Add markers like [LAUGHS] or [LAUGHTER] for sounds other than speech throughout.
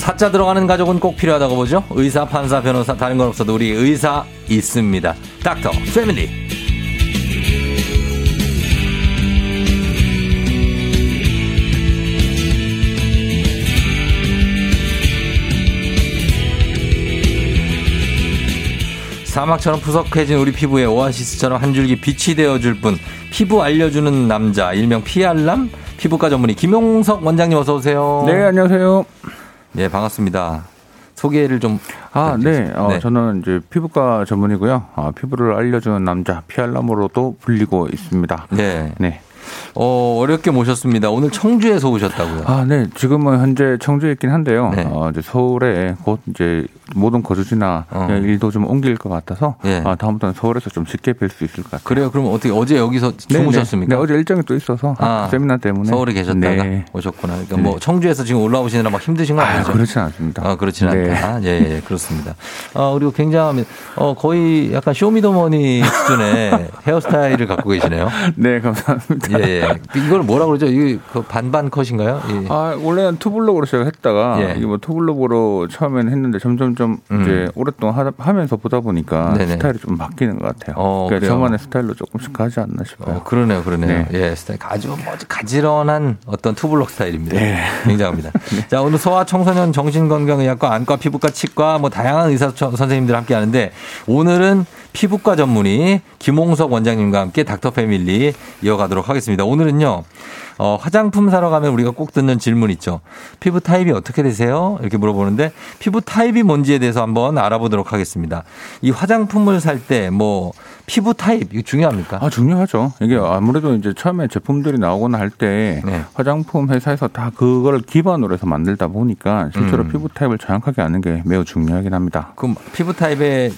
사자 들어가는 가족은 꼭 필요하다고 보죠. 의사, 판사, 변호사 다른 건 없어도 우리 의사 있습니다. 닥터 패밀리. 사막처럼 푸석해진 우리 피부에 오아시스처럼 한 줄기 빛이 되어줄 분 피부 알려주는 남자 일명 피알람 피부과 전문의 김용석 원장님 어서 오세요. 네 안녕하세요. 네 반갑습니다. 소개를 좀. 아, 네. 어, 네. 저는 이제 피부과 전문이고요. 어, 피부를 알려주는 남자 피알람으로도 불리고 있습니다. 네. 네. 어, 어렵게 모셨습니다. 오늘 청주에서 오셨다고요? 아, 네. 지금은 현재 청주에 있긴 한데요. 네. 어, 이제 서울에 곧 이제 모든 거주지나 어. 일도 좀 옮길 것 같아서 네. 아, 다음부터는 서울에서 좀 쉽게 뵐 수 있을 것 같아요. 그래요? 그럼 어떻게 어제 여기서 네, 네. 주무셨습니까? 네, 어제 일정이 또 있어서 아, 세미나 때문에 서울에 계셨다가 네. 오셨구나. 그러니까 뭐 청주에서 지금 올라오시느라 막 힘드신 거 아니죠? 아, 그렇진 않습니다. 아, 그렇진 않다. 예, 예, 그렇습니다. 어, 그리고 굉장히 어, 거의 약간 쇼미더머니 수준의 [LAUGHS] 헤어스타일을 갖고 계시네요. 네, 감사합니다. 예, 예. 이걸 뭐라 그러죠? 이게 그 반반 컷인가요? 예. 아 원래는 투블럭으로 시작했다가 예. 이게 뭐 투블럭으로 처음에는 했는데 점점 좀 음. 이제 오랫동안 하, 면서 보다 보니까 네네. 스타일이 좀 바뀌는 것 같아요. 어, 그러니까 저만의 스타일로 조금씩 가지 않나 싶어요. 어, 그러네요, 그러네요. 네. 예, 스타일 아주 뭐 가지런한 어떤 투블럭 스타일입니다. 네. 굉장합니다. [LAUGHS] 네. 자 오늘 소아 청소년 정신건강의학과 안과 피부과 치과 뭐 다양한 의사 선생님들 함께 하는데 오늘은 피부과 전문의 김홍석 원장님과 함께 Doctor Family 이어가도록 하겠습니다. 오늘은요. 어, 화장품 사러 가면 우리가 꼭 듣는 질문 있죠. 피부 타입이 어떻게 되세요? 이렇게 물어보는데 피부 타입이 뭔지에 대해서 한번 알아보도록 하겠습니다. 이 화장품을 살 때 뭐 피부 타입 이거 중요합니까? 아 중요하죠. 이게 아무래도 이제 처음에 제품들이 나오거나 할때 네. 화장품 회사에서 다 그걸 기반으로 해서 만들다 보니까 실제로 음. 피부 타입을 정확하게 아는 게 매우 중요하긴 합니다. 그럼 피부 타입에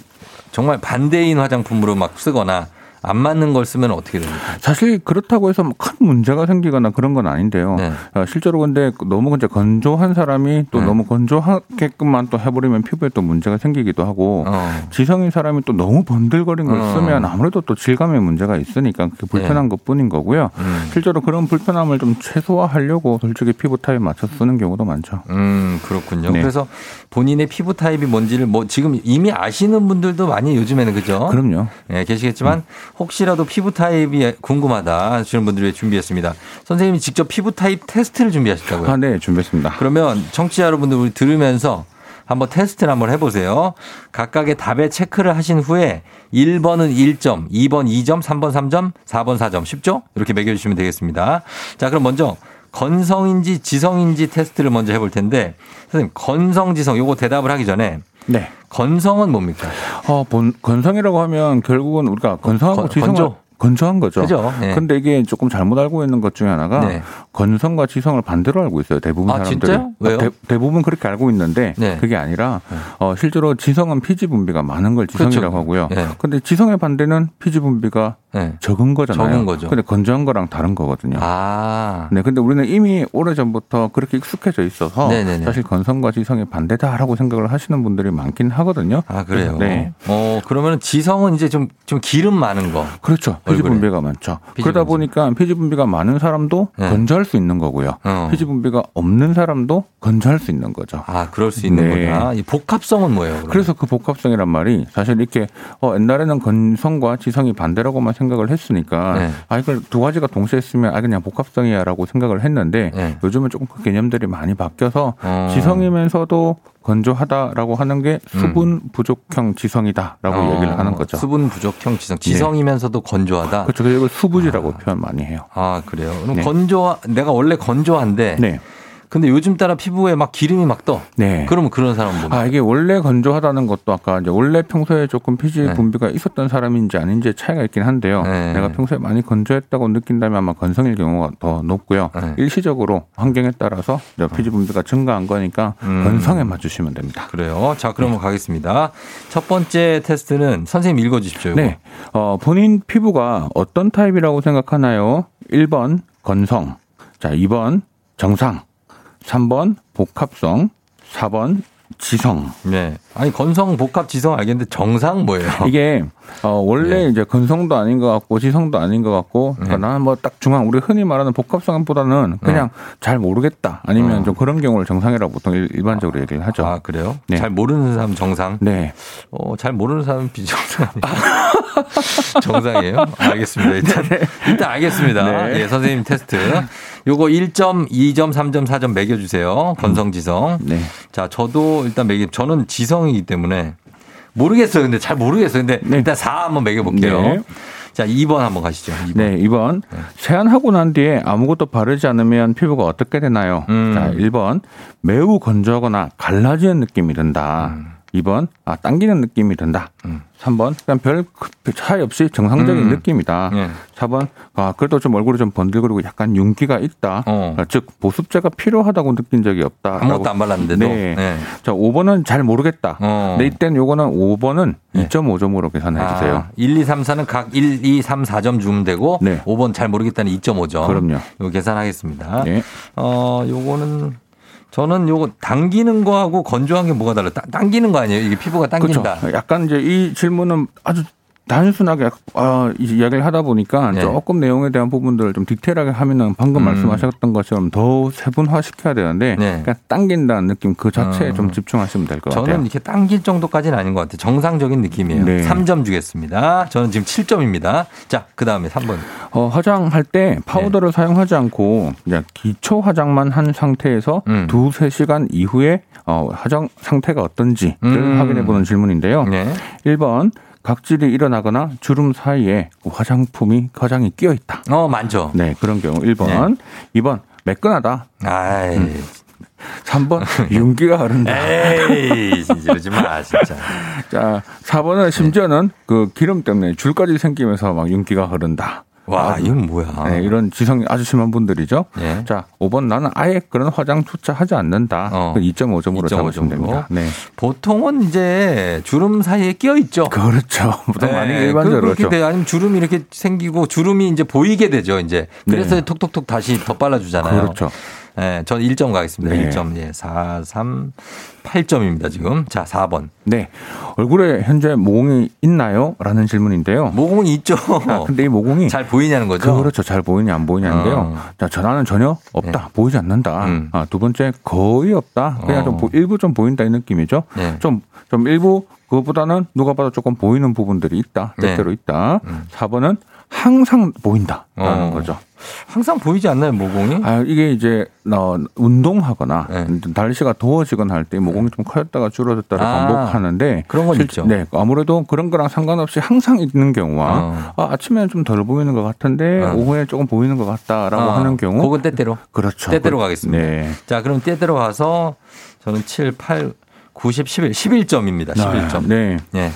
정말 반대인 화장품으로 막 쓰거나 안 맞는 걸 쓰면 어떻게 됩니까? 사실 그렇다고 해서 뭐큰 문제가 생기거나 그런 건 아닌데요. 네. 어, 실제로 근데 너무 이제 건조한 사람이 또 네. 너무 건조하게끔만 또 해버리면 피부에 또 문제가 생기기도 하고 어. 지성인 사람이 또 너무 번들거린 걸 어. 쓰면 아무래도 또 질감에 문제가 있으니까 그게 불편한 네. 것 뿐인 거고요. 음. 실제로 그런 불편함을 좀 최소화하려고 솔직히 피부 타입 맞춰 쓰는 경우도 많죠. 음 그렇군요. 네. 그래서 본인의 피부 타입이 뭔지를 뭐 지금 이미 아시는 분들도 많이 요즘에는 그죠? 그럼요. 네, 계시겠지만 음. 혹시라도 피부 타입이 궁금하다 하시는 분들 위해 준비했습니다. 선생님이 직접 피부 타입 테스트를 준비하셨다고요? 아, 네, 준비했습니다. 그러면 청취자 여러분들 우리 들으면서 한번 테스트를 한번 해보세요. 각각의 답에 체크를 하신 후에 1번은 1점, 2번 2점, 3번 3점, 4번 4점. 쉽죠? 이렇게 매겨주시면 되겠습니다. 자, 그럼 먼저 건성인지 지성인지 테스트를 먼저 해볼 텐데 선생님 건성 지성 요거 대답을 하기 전에 네. 건성은 뭡니까? 어, 본, 건성이라고 하면 결국은 우리가 건성하고 지성을 건조. 건조한 거죠. 그죠. 네. 근데 이게 조금 잘못 알고 있는 것 중에 하나가 네. 건성과 지성을 반대로 알고 있어요. 대부분 아, 사람들이. 진짜요? 왜요? 대, 부분 그렇게 알고 있는데 네. 그게 아니라 네. 어, 실제로 지성은 피지 분비가 많은 걸 지성이라고 그렇죠. 하고요. 네. 근데 지성의 반대는 피지 분비가 네. 적은 거잖아요. 적은 거죠. 근데 건조한 거랑 다른 거거든요. 아. 네. 근데 우리는 이미 오래 전부터 그렇게 익숙해져 있어서 네네네. 사실 건성과 지성이 반대다라고 생각을 하시는 분들이 많긴 하거든요. 아 그래요. 네. 어 그러면 지성은 이제 좀 좀 기름 많은 거. 그렇죠. 피지 분비가 많죠. 피지 그러다 분비. 보니까 피지 분비가 많은 사람도 네. 건조할 수 있는 거고요. 어. 피지 분비가 없는 사람도 건조할 수 있는 거죠. 아 그럴 수 있는 네. 거다. 이 복합성은 뭐예요? 그러면? 그래서 그 복합성이란 말이 사실 이렇게 어 옛날에는 건성과 지성이 반대라고만 생각을 했으니까 네. 아 이걸 두 가지가 동시에 쓰면 아 그냥 복합성이야라고 생각을 했는데 네. 요즘은 조금 그 개념들이 많이 바뀌어서 어. 지성이면서도 건조하다라고 하는 게 수분 부족형 지성이다라고 어. 얘기를 하는 거죠. 수분 부족형 지성. 네. 지성이면서도 네. 건조하다. 그렇죠. 이걸 수부지라고 아. 표현 많이 해요. 아 그래요. 그럼 네. 건조 내가 원래 건조한데 네. 근데 요즘 따라 피부에 막 기름이 막 떠. 네. 그러면 그런 사람은 뭡니까? 아, 이게 원래 건조하다는 것도 아까 이제 원래 평소에 조금 피지 네. 분비가 있었던 사람인지 아닌지 차이가 있긴 한데요. 네. 내가 평소에 많이 건조했다고 느낀다면 아마 건성일 경우가 더 높고요. 네. 일시적으로 환경에 따라서 피지 분비가 증가한 거니까 음. 건성에 맞추시면 됩니다. 그래요. 자, 그러면 네. 가겠습니다. 첫 번째 테스트는 선생님 읽어 주십시오. 네. 어, 본인 피부가 어떤 타입이라고 생각하나요? 1번 건성. 자, 2번 정상. 3번 복합성, 4번 지성. 네. 아니 건성 복합 지성 알겠는데 정상 뭐예요? [LAUGHS] 이게 어 원래 네. 이제 건성도 아닌 것 같고 지성도 아닌 것 같고 그러니까 네. 나는 뭐 딱 중앙 우리 흔히 말하는 복합성보다는 그냥 네. 잘 모르겠다 아니면 어. 좀 그런 경우를 정상이라고 보통 일반적으로 얘기를 하죠. 아 그래요? 네. 잘 모르는 사람 정상. 네. 어잘 모르는 사람 비정상. [LAUGHS] [LAUGHS] 정상이에요? 알겠습니다. 일단 네. 일단 알겠습니다. 네. 예 선생님 테스트. 요거 1점, 2점, 3점, 4점 매겨주세요. 건성지성. 네. 자, 저도 일단 매기, 저는 지성이기 때문에 모르겠어요. 근데 잘 모르겠어요. 근데 네. 일단 4 한번 매겨볼게요. 네. 자, 2번 한번 가시죠. 2번. 네, 2번. 네. 세안하고 난 뒤에 아무것도 바르지 않으면 피부가 어떻게 되나요? 음. 자, 1번. 매우 건조하거나 갈라지는 느낌이 든다. 음. 2번 아 당기는 느낌이 든다. 음. 3번 그냥 별 차이 없이 정상적인 음. 느낌이다. 예. 4번 아 그래도 좀 얼굴이 좀 번들거리고 약간 윤기가 있다. 어. 아, 즉 보습제가 필요하다고 느낀 적이 없다. 아무것도 안 발랐는데도. 네. 네. 자 5번은 잘 모르겠다. 어. 네 이때는 요거는 5번은 네. 2.5점으로 계산해 주세요. 아, 1, 2, 3, 4는 각 1, 2, 3, 4점 주면 되고 네. 5번 잘 모르겠다는 2.5점. 그럼요. 이거 계산하겠습니다. 네. 어 요거는 저는 요거 당기는 거하고 건조한 게 뭐가 달라? 당기는 거 아니에요? 이게 피부가 당긴다. 그렇죠. 약간 이제 이 질문은 아주 단순하게 아, 이야기를 하다 보니까 네. 조금 내용에 대한 부분들을 좀 디테일하게 하면은 방금 음. 말씀하셨던 것처럼 더 세분화 시켜야 되는데 네. 그러니까 당긴다는 느낌 그 자체에 음. 좀 집중하시면 될 것 같아요. 저는 이렇게 당길 정도까지는 아닌 것 같아요. 정상적인 느낌이에요. 네. 3점 주겠습니다. 저는 지금 7점입니다. 자, 그 다음에 3번. 어, 화장할 때 파우더를 네. 사용하지 않고 그냥 기초 화장만 한 상태에서 음. 두세 시간 이후에 어, 화장 상태가 어떤지를 음. 확인해 보는 질문인데요. 네. 1번 각질이 일어나거나 주름 사이에 화장품이 화장이 끼어 있다. 어, 많죠. 네, 그런 경우 1번. 네. 2번 매끈하다. 아이. 음. 3번 윤기가 흐른다. 에이, 이러지 마, 진짜. 자, 4번은 심지어는 그 기름 때문에 줄까지 생기면서 막 윤기가 흐른다. 와, 아, 이건 뭐야. 네, 이런 지성이 아주 심한 분들이죠. 네. 자, 5번 나는 아예 그런 화장조차 하지 않는다. 어. 2.5점으로 2.5 잡으시면 됩니다. 네. 보통은 이제 주름 사이에 끼어 있죠. 그렇죠. [LAUGHS] 보통 네. 많이 일반적으로 그렇게 돼. 아니면 주름이 이렇게 생기고 주름이 이제 보이게 되죠. 이제 그래서 네. 톡톡톡 다시 더 발라주잖아요. 그렇죠. 네, 전 1점 가겠습니다. 네. 1점. 예, 4, 3, 8점입니다, 지금. 자, 4번. 네. 얼굴에 현재 모공이 있나요? 라는 질문인데요. 모공이 있죠. 아, 근데 이 모공이 잘 보이냐는 거죠? 그렇죠. 잘 보이냐, 안 보이냐인데요. 어. 자, 전화는 전혀 없다. 네. 보이지 않는다. 음. 아, 두 번째, 거의 없다. 그냥 어. 좀 일부 좀 보인다 이 느낌이죠. 네. 좀, 좀 일부 그것보다는 누가 봐도 조금 보이는 부분들이 있다. 네. 때때로 있다. 음. 4번은 항상 보인다라는 어. 거죠. 항상 보이지 않나요, 모공이? 아, 이게 이제 어, 운동하거나 네. 날씨가 더워지거나 할 때 모공이 좀 커졌다가 줄어들다를 아, 반복하는데 그런 건 있죠. 네, 아무래도 그런 거랑 상관없이 항상 있는 경우와 어. 아, 아침에는 좀 덜 보이는 것 같은데 어. 오후에 조금 보이는 것 같다라고 어. 하는 경우 그건 때때로. 그렇죠. 때때로 가겠습니다. 네. 자, 그럼 때때로 가서 저는 7, 8, 90, 11, 11점입니다. 11점. 네. 네.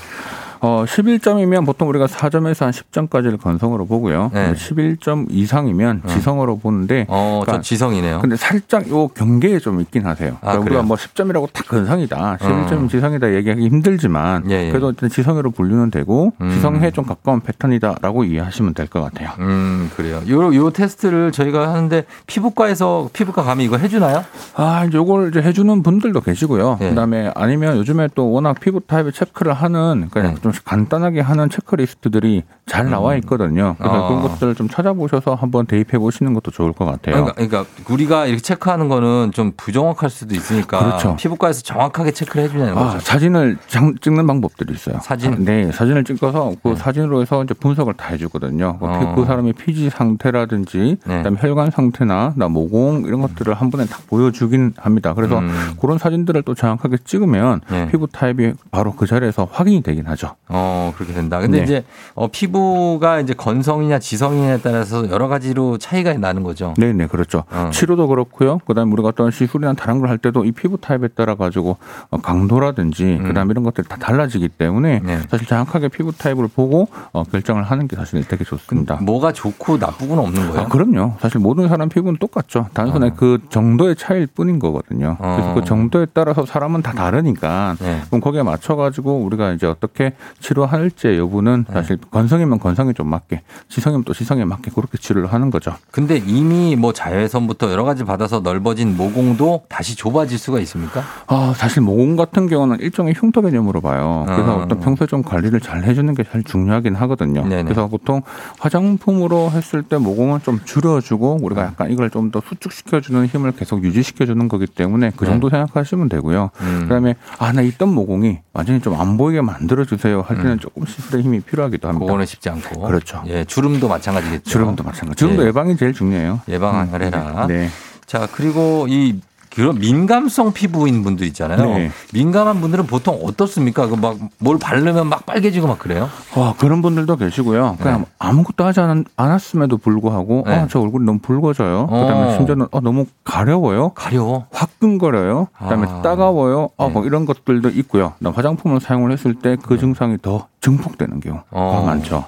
어, 11점이면 보통 우리가 4점에서 한 10점까지를 건성으로 보고요. 네. 11점 이상이면 어. 지성으로 보는데. 어, 그러니까 지성이네요. 근데 살짝 요 경계에 좀 있긴 하세요. 아, 그러니까 우리가 뭐 10점이라고 딱 건성이다. 11점 어. 지성이다 얘기하기 힘들지만 예, 예. 그래도 지성으로 분류는 되고 음. 지성에 좀 가까운 패턴이다라고 이해하시면 될 것 같아요. 음, 그래요. 요, 요 테스트를 저희가 하는데 피부과에서 피부과 가면 이거 해주나요? 아, 이제 요걸 이제 해주는 분들도 계시고요. 예. 그 다음에 아니면 요즘에 또 워낙 피부 타입을 체크를 하는 그냥 네. 좀 간단하게 하는 체크리스트들이 잘 나와 음. 있거든요. 그래서 어. 그런 것들을 좀 찾아보셔서 한번 대입해 보시는 것도 좋을 것 같아요. 그러니까, 그러니까, 우리가 이렇게 체크하는 거는 좀 부정확할 수도 있으니까 그렇죠. 피부과에서 정확하게 체크를 해주냐는 아, 거죠. 사진을 찍는 방법들이 있어요. 사진? 아, 네, 사진을 찍어서 그 네. 사진으로 해서 이제 분석을 다 해주거든요. 그 어. 그 사람의 피지 상태라든지 네. 그다음에 혈관 상태나 나 모공 이런 것들을 한 번에 다 보여주긴 합니다. 그래서 음. 그런 사진들을 또 정확하게 찍으면 네. 피부 타입이 바로 그 자리에서 확인이 되긴 하죠. 어, 그렇게 된다. 근데 네. 이제 어, 피부가 이제 건성이냐 지성이냐에 따라서 여러 가지로 차이가 나는 거죠. 네, 네, 그렇죠. 어. 치료도 그렇고요. 그다음에 우리가 어떤 시술이나 다른 걸 할 때도 이 피부 타입에 따라 가지고 어, 강도라든지 음. 그다음에 이런 것들이 다 달라지기 때문에 네. 사실 정확하게 피부 타입을 보고 어, 결정을 하는 게 사실 되게 좋습니다. 뭐가 좋고 나쁘고는 없는 거예요? 아, 그럼요. 사실 모든 사람 피부는 똑같죠. 단순히 어. 그 정도의 차이일 뿐인 거거든요. 그래서 그 어. 정도에 따라서 사람은 다 다르니까 네. 그럼 거기에 맞춰 가지고 우리가 이제 어떻게 치료할지 여부는 네. 사실 건성이면 건성에 좀 맞게, 지성이면 또 지성에 맞게 그렇게 치료를 하는 거죠. 근데 이미 뭐 자외선부터 여러 가지 받아서 넓어진 모공도 다시 좁아질 수가 있습니까? 아, 사실 모공 같은 경우는 일종의 흉터 개념으로 봐요. 그래서 음. 어떤 평소에 좀 관리를 잘 해주는 게 제일 중요하긴 하거든요. 네네. 그래서 보통 화장품으로 했을 때 모공은 좀 줄여주고 우리가 약간 이걸 좀 더 수축시켜주는 힘을 계속 유지시켜주는 거기 때문에 그 정도 네. 생각하시면 되고요. 음. 그다음에 아, 나 있던 모공이 완전히 좀 안 보이게 만들어주세요 할 때는 음. 조금 시술의 힘이 필요하기도 합니다. 그거는 쉽지 않고. 그렇죠. 예, 주름도 마찬가지겠죠. 주름도 마찬가지. 주름도 예. 예방이 제일 중요해요. 예방을 음. 해라. 네. 자, 그리고 이 그런 민감성 피부인 분들 있잖아요. 네. 민감한 분들은 보통 어떻습니까? 그 막 뭘 바르면 막 빨개지고 막 그래요? 와 그런 분들도 계시고요. 그냥 네. 아무것도 하지 않았음에도 불구하고 네. 아, 저 얼굴이 너무 붉어져요. 그다음에 어. 심지어는 아, 너무 가려워요. 가려워. 화끈거려요. 그다음에 아. 따가워요. 아, 뭐 네. 이런 것들도 있고요. 화장품을 사용을 했을 때 그 증상이 더 증폭되는 경우가 어. 많죠.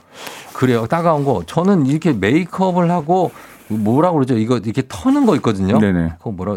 그래요. 따가운 거. 저는 이렇게 메이크업을 하고 뭐라고 그러죠? 이거 이렇게 터는 거 있거든요. 네네. 그거 뭐라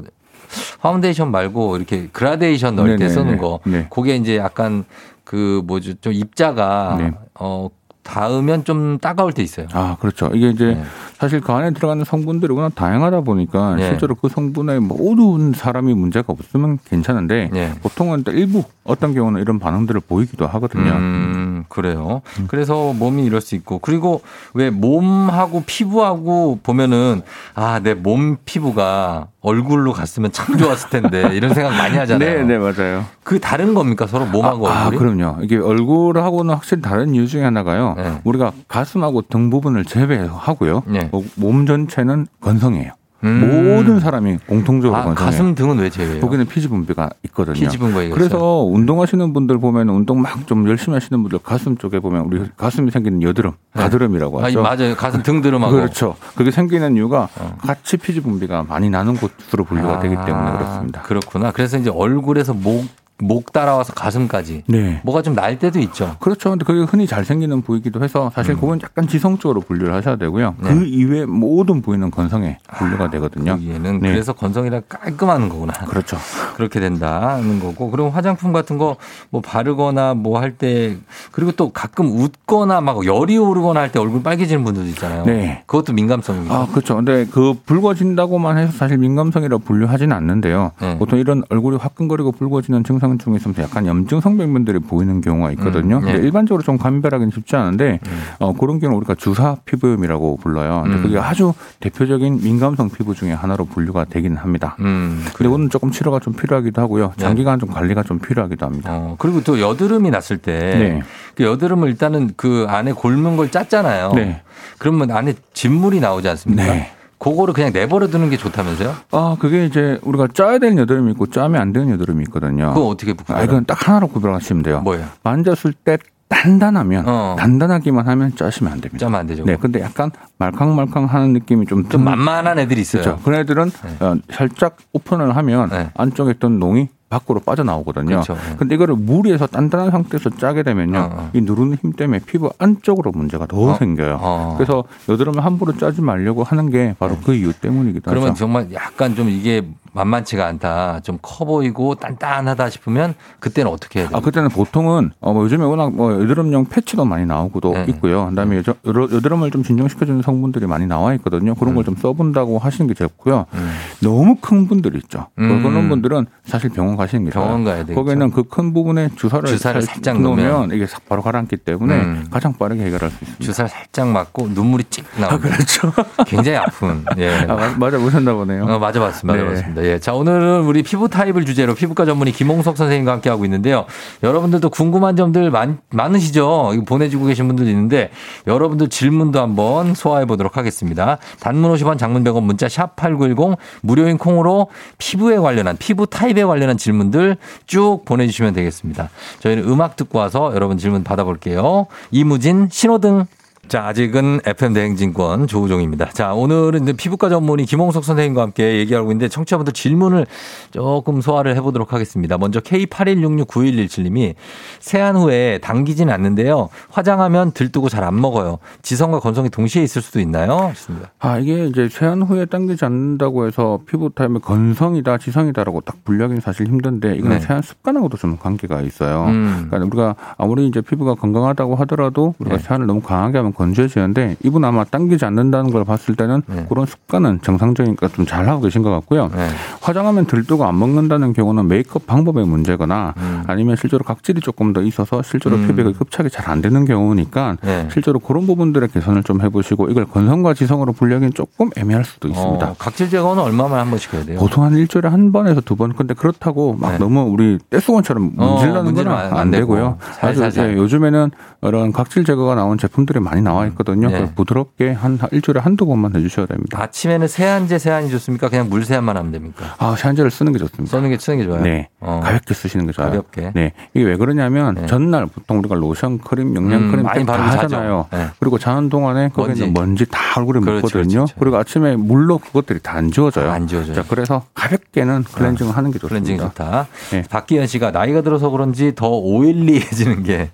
파운데이션 말고 이렇게 그라데이션 넣을 때 쓰는 거. 네. 그게 이제 약간 그 뭐죠? 좀 입자가 네. 어 닿으면 좀 따가울 때 있어요. 아, 그렇죠. 이게 이제 네. 사실 그 안에 들어가는 성분들이 워낙 다양하다 보니까 네. 실제로 그 성분에 모든 사람이 문제가 없으면 괜찮은데 네. 보통은 일부 어떤 경우는 이런 반응들을 보이기도 하거든요. 음, 그래요. 음. 그래서 몸이 이럴 수 있고 그리고 왜 몸하고 피부하고 보면은 아, 내 몸 피부가 얼굴로 갔으면 참 좋았을 텐데 이런 생각 많이 하잖아요. 네, 네, 맞아요. 그 다른 겁니까 서로 몸하고 아, 아 얼굴이? 아, 그럼요. 이게 얼굴하고는 확실히 다른 이유 중에 하나가요. 네. 우리가 가슴하고 등 부분을 제외하고요. 네. 뭐몸 전체는 건성이에요. 음. 모든 사람이 공통적으로 아, 가슴 등은 왜 제외해요? 거기는 피지 분비가 있거든요. 피지 분비가 그래서 운동하시는 분들 보면 운동 막 좀 열심히 하시는 분들 가슴 쪽에 보면 우리 가슴이 생기는 여드름, 네. 가드름이라고 하죠. 아, 맞아요. 가슴 등드름하고. 그렇죠. 그게 생기는 이유가 어. 같이 피지 분비가 많이 나는 곳으로 분류가 아, 되기 때문에 그렇습니다. 그렇구나. 그래서 이제 얼굴에서 목 목 따라와서 가슴까지. 네. 뭐가 좀 날 때도 있죠. 그렇죠. 근데 그게 흔히 잘 생기는 부위이기도 해서 사실 음. 그건 약간 지성적으로 분류를 하셔야 되고요. 네. 그 이외 모든 부위는 건성에 분류가 아, 되거든요. 얘는 네. 그래서 건성이라 깔끔한 거구나. 그렇죠. 그렇게 된다는 거고. 그리고 화장품 같은 거 뭐 바르거나 뭐 할 때 그리고 또 가끔 웃거나 막 열이 오르거나 할 때 얼굴 빨개지는 분들도 있잖아요. 네. 그것도 민감성입니다. 아, 그렇죠. 근데 그 붉어진다고만 해서 사실 민감성이라 분류하지는 않는데요. 네. 보통 이런 얼굴이 화끈거리고 붉어지는 증상 증상 중에서 약간 염증 성병분들이 보이는 경우가 있거든요. 음, 네. 일반적으로 좀 감별하기는 쉽지 않은데 음. 어, 그런 경우 우리가 주사 피부염이라고 불러요. 근데 음. 그게 아주 대표적인 민감성 피부 중에 하나로 분류가 되긴 합니다. 음, 근데 그거는 조금 치료가 좀 필요하기도 하고요. 네. 장기간 좀 관리가 좀 필요하기도 합니다. 어, 그리고 또 여드름이 났을 때 네. 그 여드름을 일단은 그 안에 골문 걸 짰잖아요. 네. 그러면 안에 진물이 나오지 않습니까? 네. 그거를 그냥 내버려 두는 게 좋다면서요? 아, 그게 이제 우리가 짜야 되는 여드름이 있고 짜면 안 되는 여드름이 있거든요. 그거 어떻게 구별해요? 아, 이건 딱 하나로 구별하시면 돼요. 뭐예요? 만졌을 때 단단하면 어. 단단하기만 하면 짜시면 안 됩니다. 짜면 안 되죠. 네, 근데 약간 말캉말캉 하는 느낌이 좀, 좀 만만한 애들이 있어요. 그렇죠. 그런 애들은 네. 어, 살짝 오픈을 하면 네. 안쪽에 있던 농이 밖으로 빠져나오거든요. 그렇죠. 근데 이거를 무리해서 단단한 상태에서 짜게 되면요. 어, 어. 이 누르는 힘 때문에 피부 안쪽으로 문제가 더 어. 생겨요. 어. 그래서 여드름을 함부로 짜지 말려고 하는 게 바로 네. 그 이유 때문이기도 그러면 하죠. 그러면 정말 약간 좀 이게 만만치가 않다. 좀 커 보이고 단단하다 싶으면 그때는 어떻게 해야 돼요? 아, 그때는 보통은 어, 뭐 요즘에 워낙 뭐 여드름용 패치도 많이 나오고도 네. 있고요. 그다음에 여드, 여드름을 좀 진정시켜주는 성분들이 많이 나와 있거든요. 그런 음. 걸좀 써본다고 하시는 게 좋고요. 음. 너무 큰 분들 있죠. 음. 그런 분들은 사실 병원 가시는 게 병원 가야 되죠. 거기는 그 큰 부분에 주사를, 주사를 살짝 놓으면 이게 바로 가라앉기 때문에 음. 가장 빠르게 해결할 수 있습니다. 주사를 살짝 맞고 눈물이 찍 나오고. 아, 그렇죠. [LAUGHS] 굉장히 아픈. 예. 아, 맞아 보셨나 보네요. 어, 맞아 봤습니다. 맞아 네. 봤습니다. 예. 자, 오늘은 우리 피부 타입을 주제로 피부과 전문의 김홍석 선생님과 함께 하고 있는데요. 여러분들도 궁금한 점들 많, 많으시죠? 보내주고 계신 분들 있는데 여러분들 질문도 한번 소화해 보도록 하겠습니다. 단문 50원 장문 100원 문자 샵 8910 무료인 콩으로 피부에 관련한 피부 타입에 관련한 질문들 쭉 보내주시면 되겠습니다. 저희는 음악 듣고 와서 여러분 질문 받아볼게요. 이무진 신호등 자, 아직은 FM 대행진권 조우종입니다. 자, 오늘은 이제 피부과 전문의 김홍석 선생님과 함께 얘기하고 있는데 청취자분들 질문을 조금 소화를 해보도록 하겠습니다. 먼저 K81669117님이 세안 후에 당기진 않는데요. 화장하면 들뜨고 잘 안 먹어요. 지성과 건성이 동시에 있을 수도 있나요? 좋습니다. 아, 이게 이제 세안 후에 당기지 않는다고 해서 피부 타입의 건성이다, 지성이다라고 딱 분류하기는 사실 힘든데 이거는 네. 세안 습관하고도 좀 관계가 있어요. 음. 그러니까 우리가 아무리 이제 피부가 건강하다고 하더라도 우리가 네. 세안을 너무 강하게 하면 건조해지는데 이분 아마 당기지 않는다는 걸 봤을 때는 네. 그런 습관은 정상적이니까 좀 잘하고 계신 것 같고요. 네. 화장하면 들뜨고 안 먹는다는 경우는 메이크업 방법의 문제거나 음. 아니면 실제로 각질이 조금 더 있어서 실제로 음. 피부가 흡착이 잘 안 되는 경우니까 네. 실제로 그런 부분들의 개선을 좀 해보시고 이걸 건성과 지성으로 분류하기는 조금 애매할 수도 있습니다. 어, 각질 제거는 얼마만 한 번씩 해야 돼요? 보통 한 일주일에 한 번에서 두 번. 근데 그렇다고 막 네. 너무 우리 떼수건처럼 문질러는 어, 건 안 되고요. 아주 이제 요즘에는 이런 각질 제거가 나온 제품들이 많이 나와 있거든요. 네. 부드럽게 한 일주일에 한두 번만 해주셔야 됩니다. 아침에는 세안제 세안이 좋습니까? 그냥 물 세안만 하면 됩니까? 아 세안제를 쓰는 게 좋습니다. 쓰는 게 쓰는 게 좋아요. 네, 어. 가볍게 쓰시는 게 좋아요. 가볍게. 네, 이게 왜 그러냐면 네. 전날 보통 우리가 로션, 크림, 영양 크림 음, 많이 다 하잖아요. 네. 그리고 자는 동안에 거기는 먼지, 먼지 다 얼굴에 그렇죠, 묻거든요. 그렇죠, 그리고 아침에 물로 그것들이 다 안 지워져요. 안 지워져요. 자, 그래서 가볍게는 클렌징을 어. 하는 게 좋습니다. 클렌징 좋다. 네. 박기현 씨가 나이가 들어서 그런지 더 oily해지는 게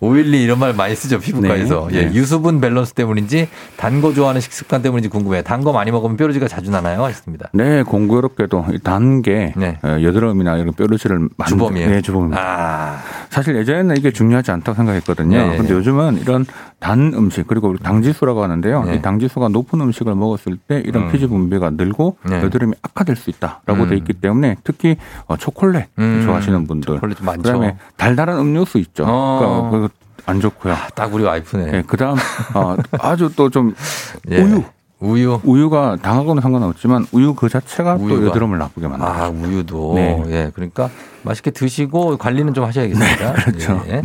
오일리 이런 말 많이 쓰죠 피부과에서 네. 예, 네. 유수분 밸런스 때문인지 단 거 좋아하는 식습관 때문인지 궁금해요. 단 거 많이 먹으면 뾰루지가 자주 나나요? 했습니다. 네, 공교롭게도 단게 네. 어, 여드름이나 이런 뾰루지를 주범이에요. 네, 주범입니다. 아. 사실 예전에는 이게 중요하지 않다고 생각했거든요. 네, 그런데 네. 요즘은 이런 단 음식 그리고 당지수라고 하는데요. 네. 이 당지수가 높은 음식을 먹었을 때 이런 음. 피지 분비가 늘고 네. 여드름이 악화될 수 있다라고 음. 돼 있기 때문에 특히 어, 초콜릿 음. 좋아하시는 분들, 초콜릿 많죠. 그다음에 달달한 음료수 있죠. 어. 그러니까 안 좋고요. 아, 딱 우리 와이프네. 네, 그다음 어, 아주 또좀 [LAUGHS] 예. 우유. 우유. 우유가 당하고는 상관없지만 우유 그 자체가 우유가. 또 여드름을 나쁘게 만들어요. 아, 우유도. 네. 예. 그러니까 맛있게 드시고 관리는 좀 하셔야겠습니다. 네, 그렇죠. 예.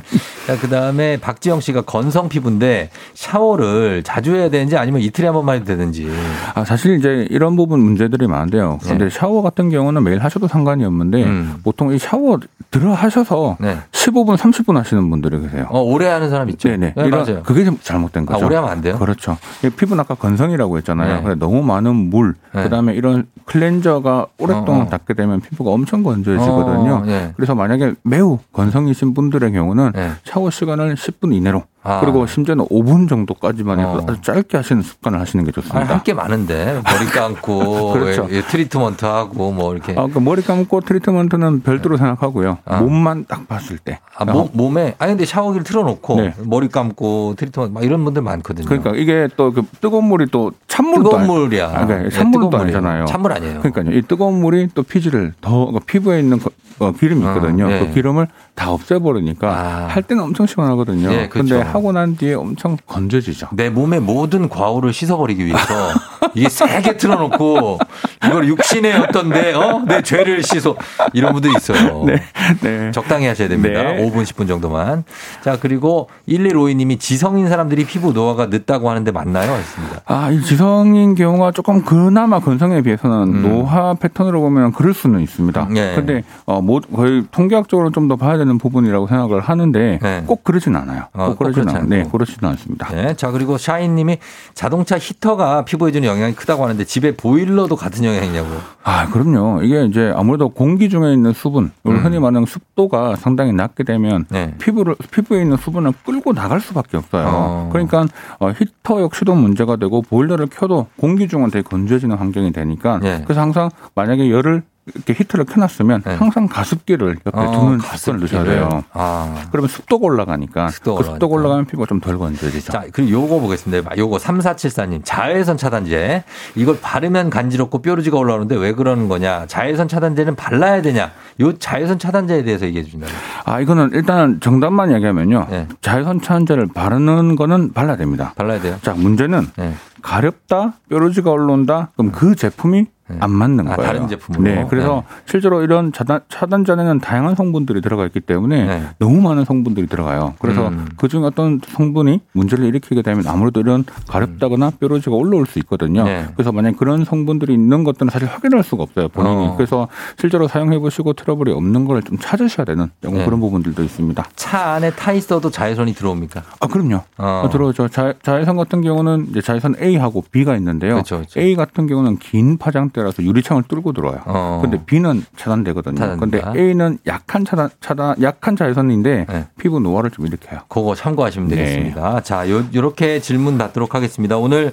자, 그 다음에 박지영 씨가 건성 피부인데 샤워를 자주 해야 되는지 아니면 이틀에 한 번만 해도 되는지. 아, 사실 이제 이런 부분 문제들이 많은데요. 그런데 네. 샤워 같은 경우는 매일 하셔도 상관이 없는데 음. 보통 이 샤워 들어가셔서 네. 15분, 30분 하시는 분들이 계세요. 어, 오래 하는 사람 있죠. 네네. 네, 맞아요. 그게 좀 잘못된 거죠. 아, 오래 하면 안 돼요? 그렇죠. 피부는 아까 건성이라고 했잖아요. 네. 너무 많은 물, 네. 그다음에 이런 클렌저가 오랫동안 어, 어. 닿게 되면 피부가 엄청 건조해지거든요. 어, 네. 그래서 만약에 매우 건성이신 분들의 경우는 네. 샤워 시간을 10분 이내로 아. 그리고 심지어는 5분 정도까지만 해도 어. 아주 짧게 하시는 습관을 하시는 게 좋습니다. 할 게 많은데 머리 감고 [LAUGHS] 그렇죠. 예, 트리트먼트 하고 뭐 이렇게. 아, 그러니까 머리 감고 트리트먼트는 별도로 생각하고요. 아. 몸만 딱 봤을 때. 아, 몸, 몸에 아니 근데 샤워기를 틀어놓고 네. 머리 감고 트리트먼트 막 이런 분들 많거든요. 그러니까 이게 또 그 뜨거운 물이 또 찬물도 뜨거운 물이야. 아, 그러니까 찬물도 아니잖아요. 찬물 아니에요. 그러니까요. 이 뜨거운 물이 또 피지를 더 그러니까 피부에 있는 어, 기름이 있거든요. 어, 네. 그 기름을 다 없애버리니까 아. 할 때는 엄청 시원하거든요. 네, 그렇죠. 근데 하고 난 뒤에 엄청 건조지죠. 내 몸의 모든 과오를 씻어버리기 위해서 [LAUGHS] 이게 세게 틀어놓고 이걸 육신의 어떤 내, 어? 내 죄를 씻어 이런 분들이 있어요. [LAUGHS] 네. 네. 적당히 하셔야 됩니다. 네. 5분, 10분 정도만. 자, 그리고 1152님이 지성인 사람들이 피부 노화가 늦다고 하는데 맞나요? 했습니다. 아, 이 지성인 경우가 조금 그나마 건성에 비해서는 음. 노화 패턴으로 보면 그럴 수는 있습니다. 네. 근데 어, 뭐 거의 통계학적으로 좀 더 봐야 되는 부분이라고 생각을 하는데 네. 꼭 그러진 않아요. 어, 꼭 그러진 않아요. 네, 그렇지는 않습니다. 네. 자, 그리고 샤인님이 자동차 히터가 피부에 주는 영향이 크다고 하는데 집에 보일러도 같은 영향이냐고요. 아, 그럼요. 이게 이제 아무래도 공기 중에 있는 수분, 음. 흔히 말하는 습도가 상당히 낮게 되면 네. 피부를 피부에 있는 수분을 끌고 나갈 수밖에 없어요. 어. 그러니까 어, 히터 역시도 문제가 되고 보일러를 켜도 공기 중은 되게 건조해지는 환경이 되니까 네. 그래서 항상 만약에 열을 이렇게 히터를 켜놨으면 네. 항상 가습기를 옆에 어, 두는 습관을 넣으셔야 돼요. 아. 그러면 습도가 올라가니까 습도가, 그 습도가 올라가면 피부가 좀 덜 건조해지죠. 자, 그리고 요거 보겠습니다. 요거 3474님 자외선 차단제 이걸 바르면 간지럽고 뾰루지가 올라오는데 왜 그러는 거냐? 자외선 차단제는 발라야 되냐? 요 자외선 차단제에 대해서 얘기해 주신다면. 아, 이거는 일단 정답만 얘기하면요. 네. 자외선 차단제를 바르는 거는 발라야 됩니다. 발라야 돼요. 자, 문제는 네. 가렵다, 뾰루지가 올라온다. 그럼 그 제품이 네. 안 맞는 아, 거예요. 다른 제품으로. 네. 그래서 네. 실제로 이런 차단, 차단전에는 다양한 성분들이 들어가 있기 때문에 네. 너무 많은 성분들이 들어가요. 그래서 음. 그중 어떤 성분이 문제를 일으키게 되면 아무래도 이런 가렵다거나 뾰루지가 올라올 수 있거든요. 네. 그래서 만약 그런 성분들이 있는 것들은 사실 확인할 수가 없어요. 본인이. 어. 그래서 실제로 사용해 보시고 트러블이 없는 걸 좀 찾으셔야 되는 네. 그런 부분들도 있습니다. 차 안에 타 있어도 자외선이 들어옵니까? 아, 그럼요. 어. 들어오죠. 자, 자외선 같은 경우는 자외선 A하고 B가 있는데요. 그렇죠, 그렇죠. A 같은 경우는 긴 파장 대라서 유리창을 뚫고 들어와요. 어. 근데 B는 차단되거든요. 차단된다. 근데 A는 약한 차단 차단 약한 자외선인데 네. 피부 노화를 좀 일으켜요. 그거 참고하시면 되겠습니다. 네. 자, 요 요렇게 질문 받도록 하겠습니다. 오늘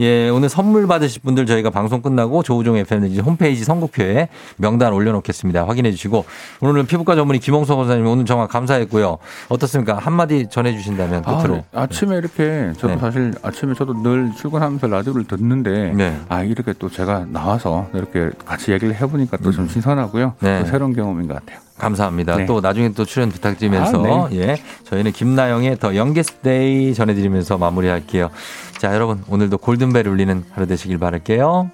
예, 오늘 선물 받으실 분들 저희가 방송 끝나고 조우종 FM 홈페이지 선곡표에 명단 올려놓겠습니다. 확인해 주시고 오늘은 피부과 전문의 김홍석 원사님 오늘 정말 감사했고요. 어떻습니까? 한마디 전해주신다면 끝으로. 아, 아침에 이렇게 저도 네. 사실 아침에 저도 늘 출근하면서 라디오를 듣는데 네. 아 이렇게 또 제가 나와서 이렇게 같이 얘기를 해보니까 또좀 음. 신선하고요. 네. 또 새로운 경험인 것 같아요. 감사합니다. 네. 또 나중에 또 출연 부탁드리면서 아, 네. 예 저희는 김나영의 더 영게스데이 전해드리면서 마무리할게요. 자 여러분 오늘도 골든벨 울리는 하루 되시길 바랄게요.